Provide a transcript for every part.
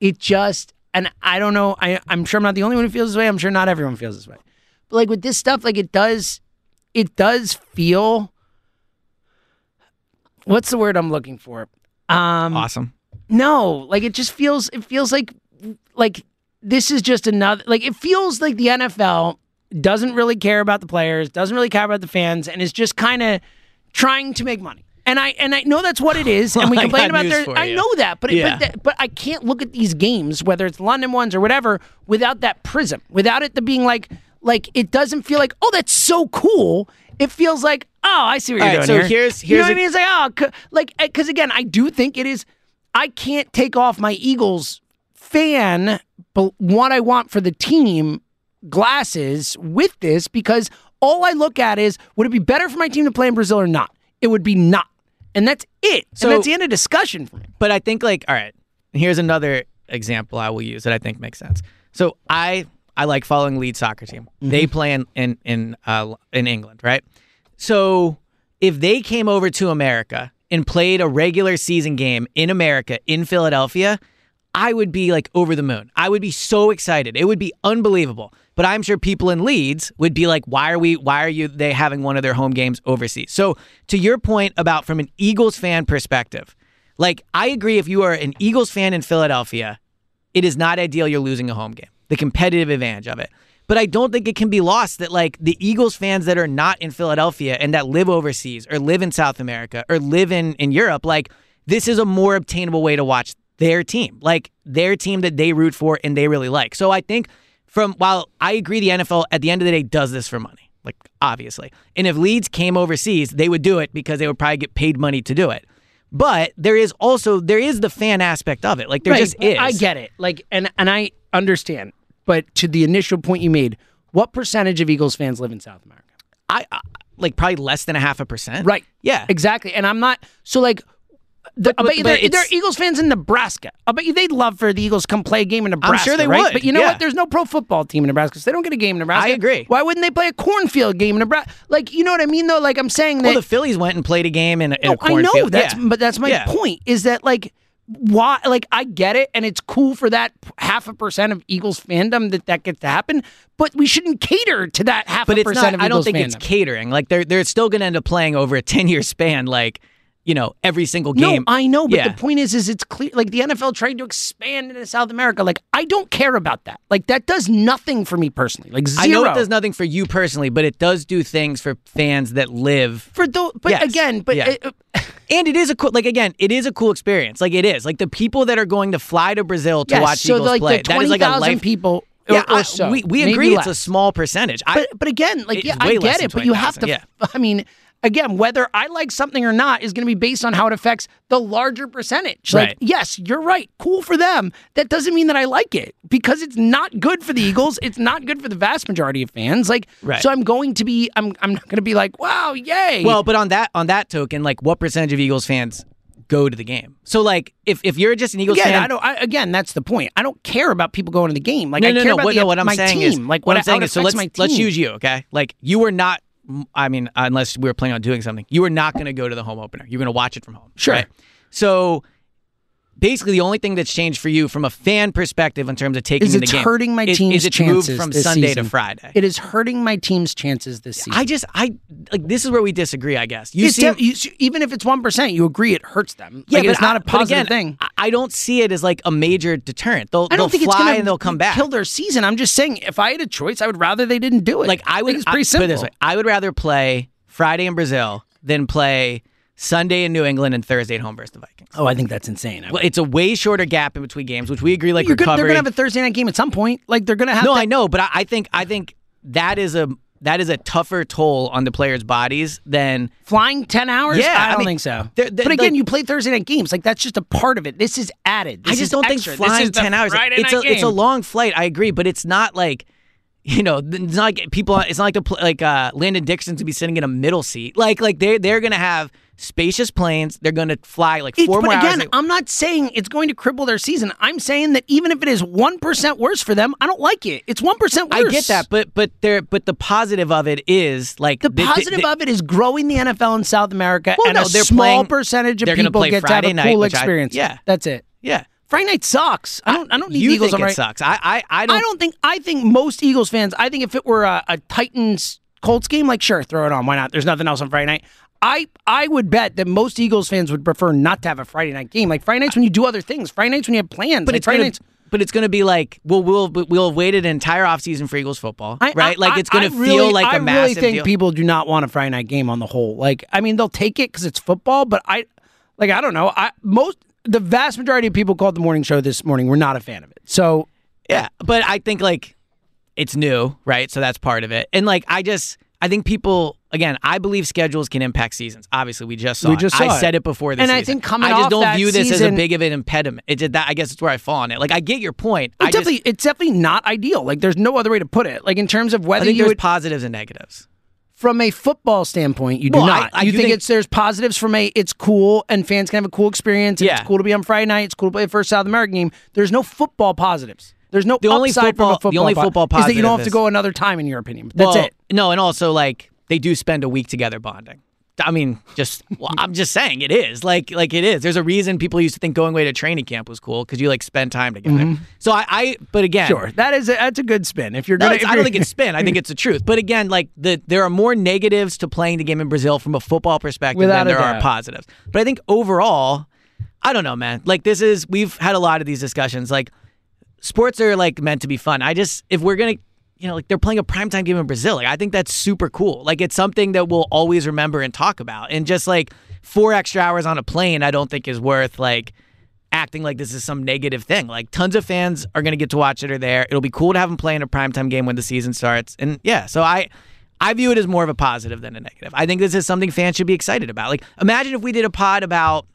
it just and I don't know. I I'm sure I'm not the only one who feels this way. I'm sure not everyone feels this way. But like with this stuff, like it does, it does feel. What's the word I'm looking for? Um, awesome. No, like it just feels. It feels like like this is just another. Like it feels like the NFL doesn't really care about the players, doesn't really care about the fans, and is just kind of trying to make money and I and I know that's what it is, and we complain about their. I know that, but, yeah. but, that, but I can't look at these games, whether it's London ones or whatever, without that prism, without it being like like it doesn't feel like oh that's so cool. It feels like oh I see what you're right, doing so here. Here's, here's you know what a- I mean? It's like oh like eh, because again I do think it is. I can't take off my Eagles fan, but what I want for the team glasses with this because all I look at is would it be better for my team to play in Brazil or not? It would be not. And that's it. So, and that's the end of discussion for me. But I think like, all right, here's another example I will use that I think makes sense. So I I like following Leeds soccer team. Mm-hmm. They play in in in, uh, in England, right? So if they came over to America and played a regular season game in America in Philadelphia, I would be like over the moon. I would be so excited. It would be unbelievable. But I'm sure people in Leeds would be like, why are we, why are you, they having one of their home games overseas? So to your point about from an Eagles fan perspective, like I agree if you are an Eagles fan in Philadelphia, it is not ideal you're losing a home game, the competitive advantage of it. But I don't think it can be lost that like the Eagles fans that are not in Philadelphia and that live overseas or live in South America or live in, in Europe, like this is a more obtainable way to watch their team, like their team that they root for and they really like. So I think from while I agree the NFL at the end of the day does this for money, like obviously. And if Leeds came overseas, they would do it because they would probably get paid money to do it. But there is also there is the fan aspect of it. Like there right. just is. I get it. Like and and I understand. But to the initial point you made, what percentage of Eagles fans live in South America? I, I like probably less than a half a percent. Right. Yeah. Exactly. And I'm not so like the, but, I bet you there, there, are Eagles fans in Nebraska. I bet you they'd love for the Eagles come play a game in Nebraska. I'm sure they right? would. But you know yeah. what? There's no pro football team in Nebraska, so they don't get a game in Nebraska. I agree. Why wouldn't they play a cornfield game in Nebraska? Like you know what I mean? Though, like I'm saying that. Well, the Phillies went and played a game in, in a cornfield. I know that's, yeah. but that's my yeah. point. Is that like why like i get it and it's cool for that half a percent of eagles fandom that that gets to happen but we shouldn't cater to that half but a percent not, of eagles i don't think fandom. it's catering like they're, they're still going to end up playing over a 10 year span like you know, every single game. No, I know, but yeah. the point is, is it's clear. Like the NFL trying to expand into South America. Like I don't care about that. Like that does nothing for me personally. Like zero. I know it does nothing for you personally, but it does do things for fans that live for those. But yes. again, but. Yeah. It, uh, and it is a cool, like again, it is a cool experience. Like it is, like the people that are going to fly to Brazil to yes, watch so Eagles like play. The 20, that is like a life people yeah, or, or so. I, we, we agree less. it's a small percentage. I, but but again, like yeah, I get it, but you have to. Yeah. I mean, again, whether I like something or not is going to be based on how it affects the larger percentage. Right. Like, yes, you're right. Cool for them. That doesn't mean that I like it because it's not good for the Eagles. it's not good for the vast majority of fans. Like, right. so I'm going to be, I'm, I'm not going to be like, wow, yay. Well, but on that, on that token, like, what percentage of Eagles fans go to the game. So like if, if you're just an Eagles again, fan, I don't. I, again, that's the point. I don't care about people going to the game. Like no, I no, care no, about what, the, no, what I'm my saying team. Is, like what, what I'm saying is, so let's let's use you. Okay, like you were not I mean, unless we were planning on doing something, you were not going to go to the home opener. You're going to watch it from home. Sure. Right? So basically the only thing that's changed for you from a fan perspective in terms of taking Is in the it's game hurting my team's is it's chances moved from Sunday season. to Friday. It is hurting my team's chances this season. I just I like this is where we disagree. I guess you It's see. def- you- even if it's one percent, you agree it hurts them. yeah, like, but it's not I- a positive again, thing. I- I don't see it as like a major deterrent. They'll I don't they'll think fly it's and they'll come back. kill their season. I'm just saying, if I had a choice, I would rather they didn't do it. Like I would, think it's pretty I, simple. Put it this way, I would rather play Friday in Brazil than play Sunday in New England and Thursday at home versus the Vikings. oh, I think that's insane. I Well, it's a way shorter gap in between games, which we agree. Like gonna, they're gonna have a Thursday night game at some point. Like they're gonna have. no, to, I know, but I, I think I think that is a that is a tougher toll on the players' bodies than flying ten hours. Yeah, I I don't mean, think so. they're- they're but again, like- you play Thursday night games. Like that's just a part of it. This is added. This I just don't extra. think flying ten hours. Friday it's a night it's a long flight. I agree, but it's not like. You know, it's not like people. It's not like the like uh, Landon Dickerson to be sitting in a middle seat. Like like they they're gonna have spacious planes. They're gonna fly like It's- four but more again, hours. I'm not saying it's going to cripple their season. I'm saying that even if it is one percent worse for them, I don't like it. It's one percent worse. I get that, but but there but the positive of it is like The positive of it is growing the NFL in South America, Well, and no, a small playing- percentage of people get to have a night, cool which I- experience. yeah. that's it. yeah. Friday night sucks. I don't. I don't need you Eagles think it right. sucks. I I I don't. I don't think. I think most Eagles fans. I think if it were a, a Titans Colts game, like sure, throw it on. Why not? There's nothing else on Friday night. I I would bet that most Eagles fans would prefer not to have a Friday night game. Like Friday nights when you do other things. Friday nights when you have plans. But like it's Friday gonna, nights. but it's gonna be like well we'll we'll have waited an entire offseason for Eagles football, right? I- like it's gonna feel really- like I a massive I really think deal. people do not want a Friday night game on the whole. Like, I mean, they'll take it because it's football, but I, like, I don't know. I most the vast majority of people called the morning show this morning were not a fan of it. So Yeah, but I think like it's new, right? So that's part of it. And like I just I think people again, I believe schedules can impact seasons. Obviously, we just saw We just I saw it. said it before the And season. I think coming off of it. I just off don't that view this as a big of an impediment. It did that I guess it's where I fall on it. Like I get your point. I it's just definitely, it's definitely not ideal. Like, there's no other way to put it. Like, in terms of I whether think you there's would, positives and negatives. from a football standpoint, you do Well, not. I you do think, think- it's there's positives from a it's cool and fans can have a cool experience. Yeah. it's cool to be on Friday night. It's cool to play the first South American game. There's no football positives. There's no The only upside from a football- football. the only po- football is that you don't have positive to go another time in your opinion. That's Well, it. No, and also like they do spend a week together bonding. I mean, just well, I'm just saying it is like like it is. There's a reason people used to think going away to training camp was cool because you like spend time together. So I, I but again, Mm-hmm. Sure, that is a, that's a good spin. If you're No, gonna, if I don't think it's spin. I think it's the truth. But again, like the there are more negatives to playing the game in Brazil from a football perspective Without than there are positives. But I think overall, I don't know, man. Like this is we've had a lot of these discussions. Like sports are like meant to be fun. I just if we're gonna you know, like they're playing a primetime game in Brazil. Like I think that's super cool. Like it's something that we'll always remember and talk about. And just like four extra hours on a plane, I don't think is worth like acting like this is some negative thing. Like tons of fans are to get to watch it or there. It'll be cool to have them play in a primetime game when the season starts. And yeah, so I I view it as more of a positive than a negative. I think this is something fans should be excited about. Like imagine if we did a pod about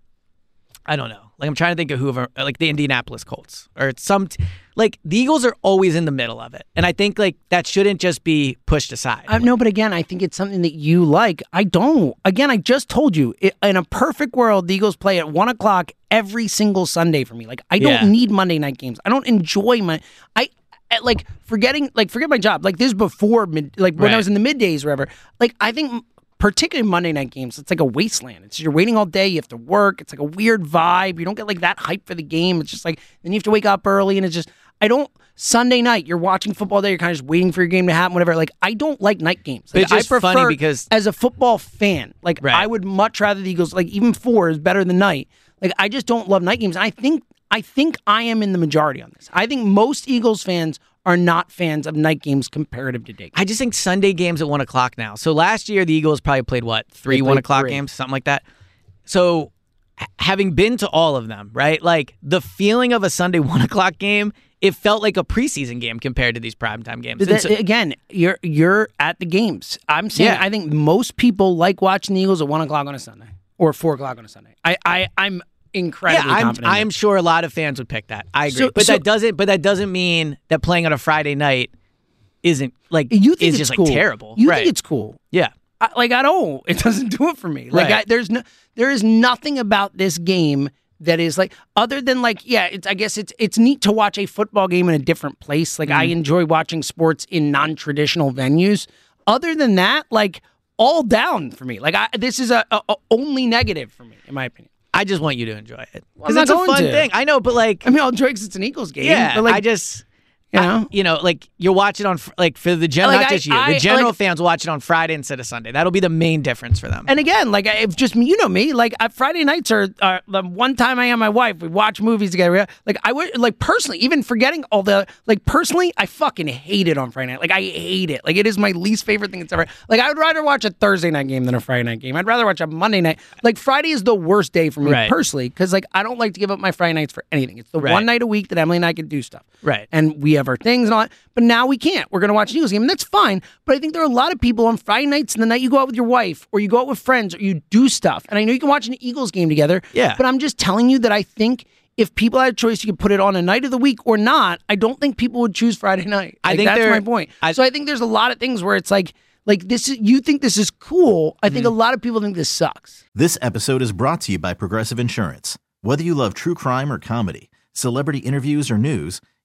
I don't know. Like I'm trying to think of whoever like the Indianapolis Colts or some t- like the Eagles are always in the middle of it. And I think like that shouldn't just be pushed aside. I, no, but again, I think it's something that you like. I don't. Again, I just told you, i in a perfect world, the Eagles play at one o'clock every single Sunday for me. Like, I don't Yeah. need Monday night games. I don't enjoy my. I I- like forgetting, like forget my job. Like this is before mid, like when I was in the middays, or whatever. Like I think. Particularly Monday night games, it's like a wasteland. It's you're waiting all day. You have to work. It's like a weird vibe. You don't get like that hype for the game. It's just like then you have to wake up early, and it's just I don't. Sunday night, you're watching football day. You're kind of just waiting for your game to happen, whatever. Like I don't like night games. Like, it's just I prefer, funny because- as a football fan, like Right. I would much rather the Eagles. Like even four is better than night. Like I just don't love night games. And I think I think I am in the majority on this. I think most Eagles fans are not fans of night games comparative to day. games. I just think Sunday games at one o'clock now. So last year the Eagles probably played what three They one o'clock three. games, something like that. So having been to all of them, right? Like the feeling of a Sunday one o'clock game, it felt like a preseason game compared to these primetime games. That- so- again, you're you're at the games. I'm saying Yeah. I think most people like watching the Eagles at one o'clock on a Sunday or four o'clock on a Sunday. I, I I'm yeah, incredibly I'm confident. in I'm that. sure a lot of fans would pick that. I agree, So- but so- that doesn't. But that doesn't mean that playing on a Friday night isn't like you think is it's just cool. like terrible. You right? think it's cool. yeah. I, like I don't. It doesn't do it for me. Like Right. I, there's no, there is nothing about this game that is like other than like yeah. It's I guess it's it's neat to watch a football game in a different place. Like Mm-hmm. I enjoy watching sports in non traditional venues. Other than that, like all down for me. Like I this is a, a, a only negative for me in my opinion. I just want you to enjoy it Well, because it's not a fun to. thing. I know, but like, I mean, I'll enjoy because it's an Eagles game. yeah, but like, I just. You I- know, you know, like you'll watch it on like for the general, Like, not I- just you. I- the general like- fans will watch it on Friday instead of Sunday. That'll be the main difference for them. And again, like if just you know me, like Friday nights are uh, the one time I am my wife. We watch movies together. Like I would, like personally, even forgetting all the, like personally, I fucking hate it on Friday night. Like I hate it. Like it is my least favorite thing that's ever. Like I would rather watch a Thursday night game than a Friday night game. I'd rather watch a Monday night. Like Friday is the worst day for me Right. personally because like I don't like to give up my Friday nights for anything. It's the Right. one night a week that Emily and I can do stuff. Right. And we have our things and all that. But now we can't. We're going to watch an Eagles game, and that's fine. But I think there are a lot of people on Friday nights and the night you go out with your wife or you go out with friends or you do stuff. And I know you can watch an Eagles game together. Yeah. But I'm just telling you that I think if people had a choice, you could put it on a night of the week or not. I don't think people would choose Friday night. I think that's my point. I- so I think there's a lot of things where it's like, like this is you think this is cool. I Mm-hmm. think a lot of people think this sucks. This episode is brought to you by Progressive Insurance. Whether you love true crime or comedy, celebrity interviews or news,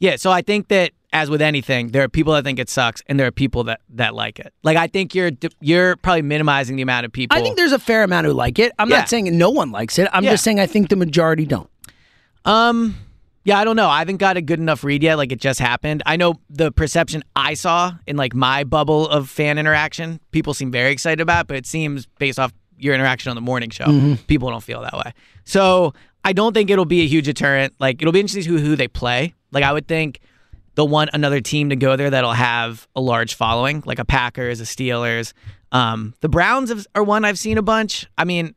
Yeah, so I think that as with anything, there are people that think it sucks, and there are people that that like it. Like I think you're you're probably minimizing the amount of people. I think there's a fair amount who like it. I'm Yeah. not saying no one likes it. I'm Yeah. just saying I think the majority don't. Um, yeah, I don't know. I haven't got a good enough read yet. Like it just happened. I know the perception I saw in like my bubble of fan interaction. People seem very excited about, it, but it seems based off your interaction on the morning show, people don't feel that way. So I don't think it'll be a huge deterrent. Like it'll be interesting who who they play. Like I would think they'll want another team to go there that'll have a large following, like a Packers, a Steelers. Um, the Browns have, are one I've seen a bunch. I mean,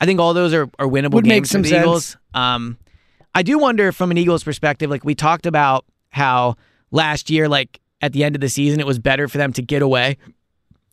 I think all those are, are winnable Would make games some for the. Eagles. Um, I do wonder from an Eagles perspective, like we talked about how last year, like at the end of the season, it was better for them to get away,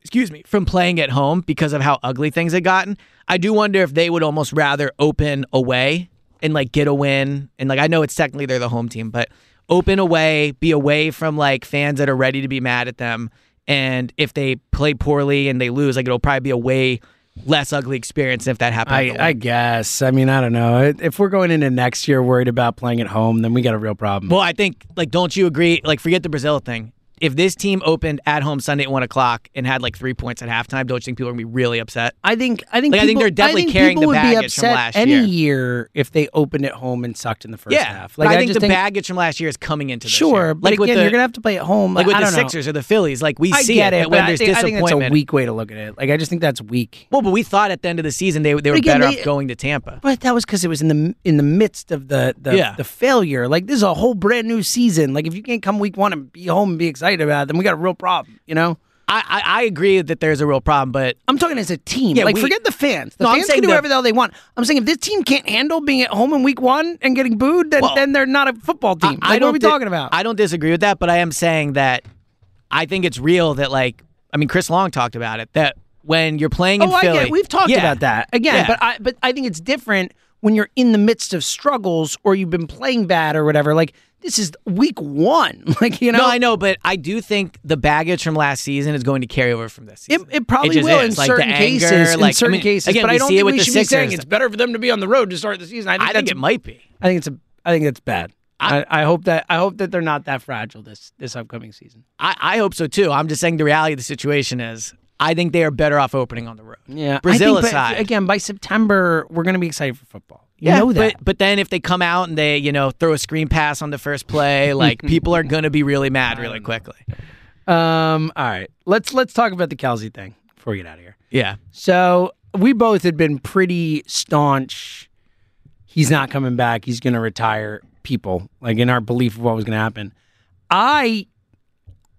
excuse me, from playing at home because of how ugly things had gotten. I do wonder if they would almost rather open away and like get a win. And like I know it's technically they're the home team, but open away, be away from like fans that are ready to be mad at them. And if they play poorly and they lose, like it'll probably be a way less ugly experience if that happened. the I, I guess. I mean, I don't know. If we're going into next year worried about playing at home, then we got a real problem. Well, I think like don't you agree? Like forget the Brazil thing. If this team opened at home Sunday at one o'clock and had like three points at halftime, don't you think people are gonna be really upset? I think I think Like, I think they're definitely think carrying people the baggage from last any year. year if they opened at home and sucked in the first yeah, half. but I, think just the baggage from last year is coming into this Sure, year. but like again, the, you're gonna have to play at home. like with I the don't know. Sixers or the Phillies. Like we I see it, it, when I there's think, I think that's a weak way to look at it. Like I just think that's weak. well, but we thought at the end of the season they they were again, better they- off going to Tampa. But that was because it was in the in the midst of the the, Yeah. the failure. Like this is a whole brand new season. Like if you can't come week one and be home and be excited about it, then we got a real problem. You know. I, I I agree that there's a real problem, but I'm talking as a team. Yeah, like we- forget the fans. The No, fans can do whatever the hell they want. I'm saying if this team can't handle being at home in week one and getting booed, then Well, then they're not a football team. I, like, I don't what are we di- talking about? I don't disagree with that, but I am saying that I think it's real that like I mean Chris Long talked about it that when you're playing in oh, Philly. We've talked Yeah. about that again, Yeah. but I but I think it's different when you're in the midst of struggles or you've been playing bad or whatever. Like this is week one. Like you know, no, I know, but I do think the baggage from last season is going to carry over from this It, season. it probably just will is. in Like, certain the anger, cases. like, in certain I mean, cases, again, but I don't see it think with we the should be saying Sixers. it's better for them to be on the road to start the season. I think, I think it might be. I think it's a. I think it's bad. I, I hope that I hope that they're not that fragile this this upcoming season. I, I hope so too. I'm just saying the reality of the situation is I think they are better off opening on the road. Yeah, Brazil I think, but aside. again, by September we're going to be excited for football. You yeah, know that. but but then if they come out and they you know throw a screen pass on the first play, like people are gonna be really mad really quickly. um, all right, let's let's talk about the Kelce thing before we get out of here. Yeah, So we both had been pretty staunch. he's not coming back. He's going to retire people, like in our belief of what was going to happen. I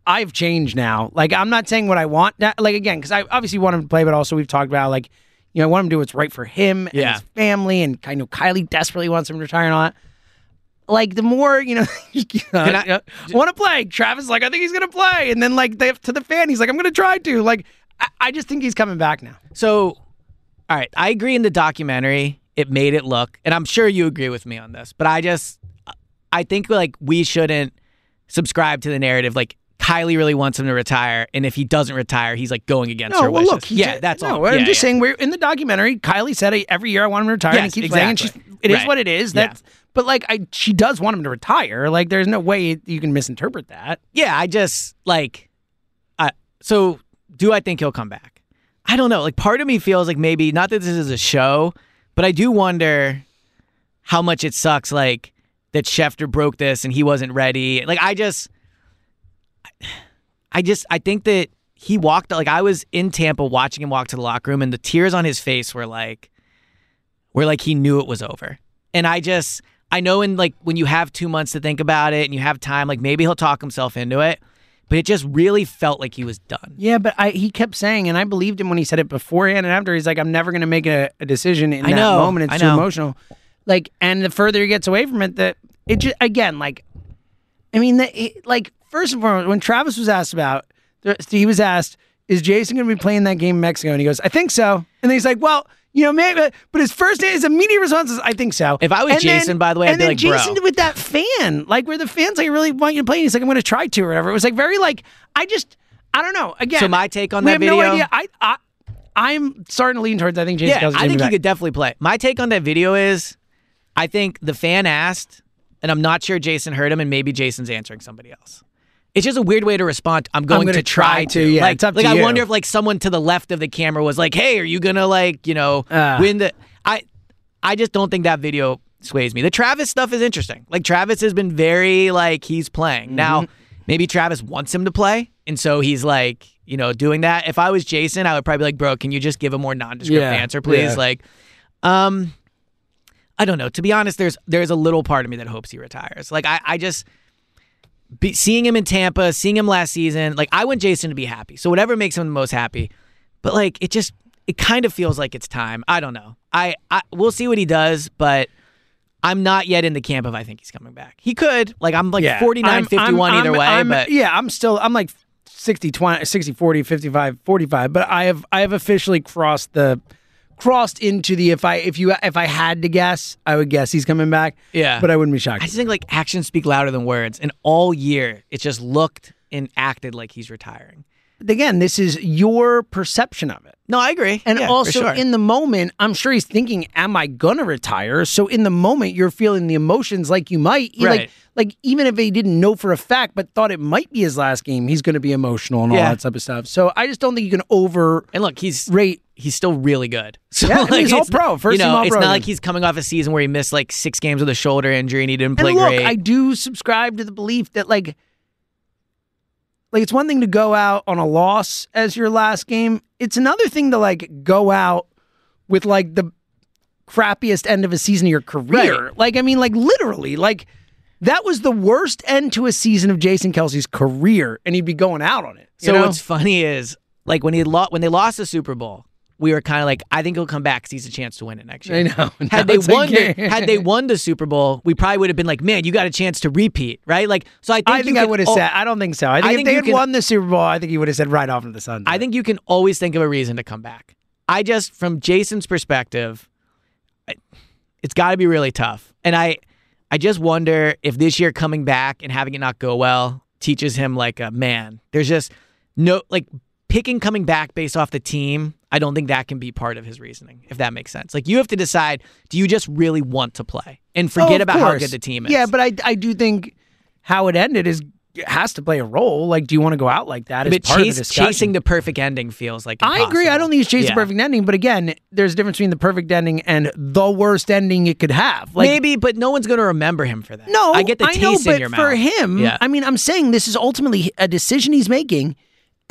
I've changed now. Like I'm not saying what I want. Now, like again, because I obviously want him to play, but also we've talked about like, you know, I want him to do what's right for him and Yeah. his family, and I know Kylie desperately wants him to retire and all that. Like the more you know, I, want to play. Travis like I think he's gonna play, and then like they, to the fan, he's like I'm gonna try to. Like I, I just think he's coming back now. So, all right, I agree in the documentary. It made it look, and I'm sure you agree with me on this, but I just, I think like we shouldn't subscribe to the narrative. Like Kylie really wants him to retire, and if he doesn't retire, he's like going against No, her well, wishes. look, yeah, ju- that's no, all. I'm Yeah, just yeah. saying we're in the documentary. Kylie said every year I want him to retire, and he keeps playing. And she's, exactly. it is Right. what it is. Yeah. But like I, she does want him to retire. Like there's no way you can misinterpret that. Yeah, I just like, uh, so do I think he'll come back? I don't know. Like, part of me feels like maybe not that this is a show, but I do wonder how much it sucks. Like that Schefter broke this and he wasn't ready. Like, I just, I just, I think that he walked. Like, I was in Tampa watching him walk to the locker room, and the tears on his face were like, were like he knew it was over. And I just, I know in like when you have two months to think about it and you have time, like maybe he'll talk himself into it. But it just really felt like he was done. Yeah, but I, he kept saying, and I believed him when he said it beforehand and after. He's like, I'm never going to make a, a decision in I that know, moment. It's I too know. emotional. Like, and the further he gets away from it, that it just again, like, I mean, the, it, like first and foremost, when Travis was asked about, he was asked, "Is Jason going to be playing that game in Mexico?" And he goes, "I think so." And then he's like, "Well." You know, maybe, but his first his immediate response is, "I think so." If I was And then- Jason, by the way, I'd and be then like, "Bro." Jason with that fan, like where the fans like really want you to play, and he's like, "I'm going to try to," or whatever. It was like very like I just I don't know. Again, So my take on that have no video- idea. I, I I'm starting to lean towards. I think Jason Yeah, I think he could definitely play. My take on that video is I think the fan asked, and I'm not sure Jason heard him, and maybe Jason's answering somebody else. It's just a weird way to respond. I'm going gonna to try try to, yeah, like, it's up to like I you. wonder if like someone to the left of the camera was like, "Hey, are you gonna like you know Uh. win the?" I I just don't think that video sways me. The Travis stuff is interesting. Like Travis has been very like he's playing Mm-hmm. now. Maybe Travis wants him to play, and so he's like you know doing that. If I was Jason, I would probably be like, "Bro, can you just give a more nondescript Yeah, answer, please?" yeah. Like, um. I don't know. To be honest, there's there's a little part of me that hopes he retires. Like I, I just be, seeing him in Tampa, seeing him last season. Like I want Jason to be happy. So whatever makes him the most happy. But like it just it kind of feels like it's time. I don't know. I, I we'll see what he does, but I'm not yet in the camp of I think he's coming back. He could. Like I'm like Yeah. 49 I'm- 51 I'm- either I'm- way, I'm- but yeah, I'm still I'm like 60 20 60 40 55 45, but I have I have officially crossed the crossed into the if I if you if I had to guess, I would guess he's coming back. Yeah. But I wouldn't be shocked. I just think like actions speak louder than words. And all year it just looked and acted like he's retiring. Again, this is your perception of it. No, I agree. And Yeah, also sure. in the moment, I'm sure he's thinking, "Am I gonna retire?" So in the moment, you're feeling the emotions like you might, Right. like, like even if he didn't know for a fact, but thought it might be his last game, he's going to be emotional and all that type of stuff. So I just don't think you can over and look, he's rate. he's still really good. So Yeah, mean, he's it's- all-pro, first you know, team it's all-pro not again. like he's coming off a season where he missed like six games with a shoulder injury and he didn't play and look, great. I do subscribe to the belief that like, like it's one thing to go out on a loss as your last game. It's another thing to like go out with like the crappiest end of a season of your career. Right. Like, I mean, like literally, like that was the worst end to a season of Jason Kelce's career, and he'd be going out on it. so know? what's funny is like when he lo- when they lost the Super Bowl, we were kind of like, I think he'll come back because he's a chance to win it next year. I know. Now Had they won, the, had they won the Super Bowl, we probably would have been like, man, you got a chance to repeat, right? Like, so I think I think I would have said. I don't think so. I think I if think they had can- won the Super Bowl, I think he would have said right off into the sun. I think you can always think of a reason to come back. I just, from Jason's perspective, it's got to be really tough. And I, I just wonder if this year coming back and having it not go well teaches him like a man. There's just no like picking coming back based off the team. I don't think that can be part of his reasoning, if that makes sense. Like you have to decide: do you just really want to play and Oh, forget of about how good the team is? Yeah, but I I do think how it ended is has to play a role. Like, do you want to go out like that? As but part of the chasing the perfect ending feels like I agree. I don't think it's chasing Yeah. the perfect ending, but again, there's a difference between the perfect ending and the worst ending it could have. Like, Maybe, but no one's going to remember him for that. no, I get the taste know, but in your mouth. for him, yeah. I mean, I'm saying this is ultimately a decision he's making,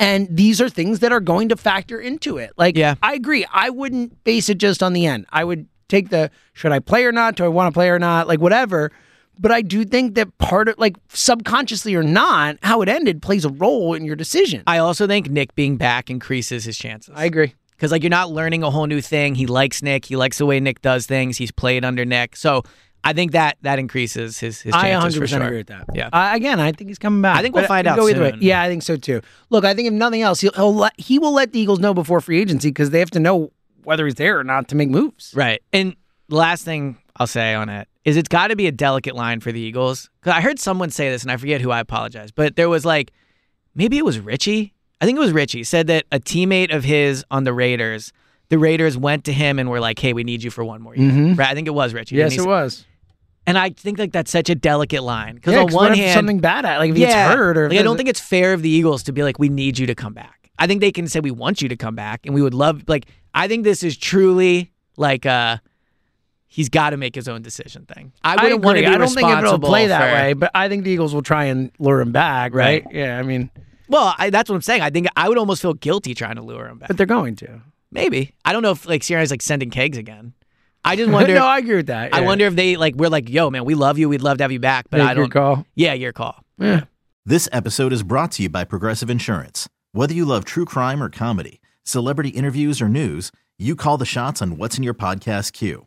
and these are things that are going to factor into it. Like, Yeah. I agree. I wouldn't base it just on the end. I would take the should I play or not? Do I want to play or not? Like whatever. But I do think that part of like subconsciously or not, how it ended plays a role in your decision. I also think Nick being back increases his chances. I agree. because like you're not learning a whole new thing. He likes Nick. He likes the way Nick does things. He's played under Nick, so I think that that increases his his I chances 100% for sure. agree with that. Yeah. Uh, again, I think he's coming back. I think we'll But find out go either way. Yeah, I think so too. Look, I think if nothing else, he'll, he'll let, he will let the Eagles know before free agency because they have to know whether he's there or not to make moves. Right. And the last thing I'll say on it is it's got to be a delicate line for the Eagles. Because I heard someone say this, and I forget who. I apologize, but there was like maybe it was Richie. I think it was Richie said that a teammate of his on the Raiders. The Raiders went to him and were like, "Hey, we need you for one more year." Right? I think it was Richie. Yes, it was. And I think like that's such a delicate line because Yeah, on one hand, something bad, at- like if he yeah, gets hurt or like, I don't think it's fair of the Eagles to be like, we need you to come back. I think they can say we want you to come back and we would love like I think this is truly like uh he's got to make his own decision thing. I wouldn't want to agree. be I don't think it'll responsible play that for- way, but I think the Eagles will try and lure him back, right? Right. Yeah, I mean, Well, I, that's what I'm saying. I think I would almost feel guilty trying to lure him back. but they're going to. Maybe I don't know if like Sierra's like sending kegs again. I just wonder. no, I agree with that. I wonder if they like we're like, yo, man, we love you. We'd love to have you back, but Make I don't. call. Yeah, your call. Yeah. This episode is brought to you by Progressive Insurance. Whether you love true crime or comedy, celebrity interviews or news, you call the shots on what's in your podcast queue.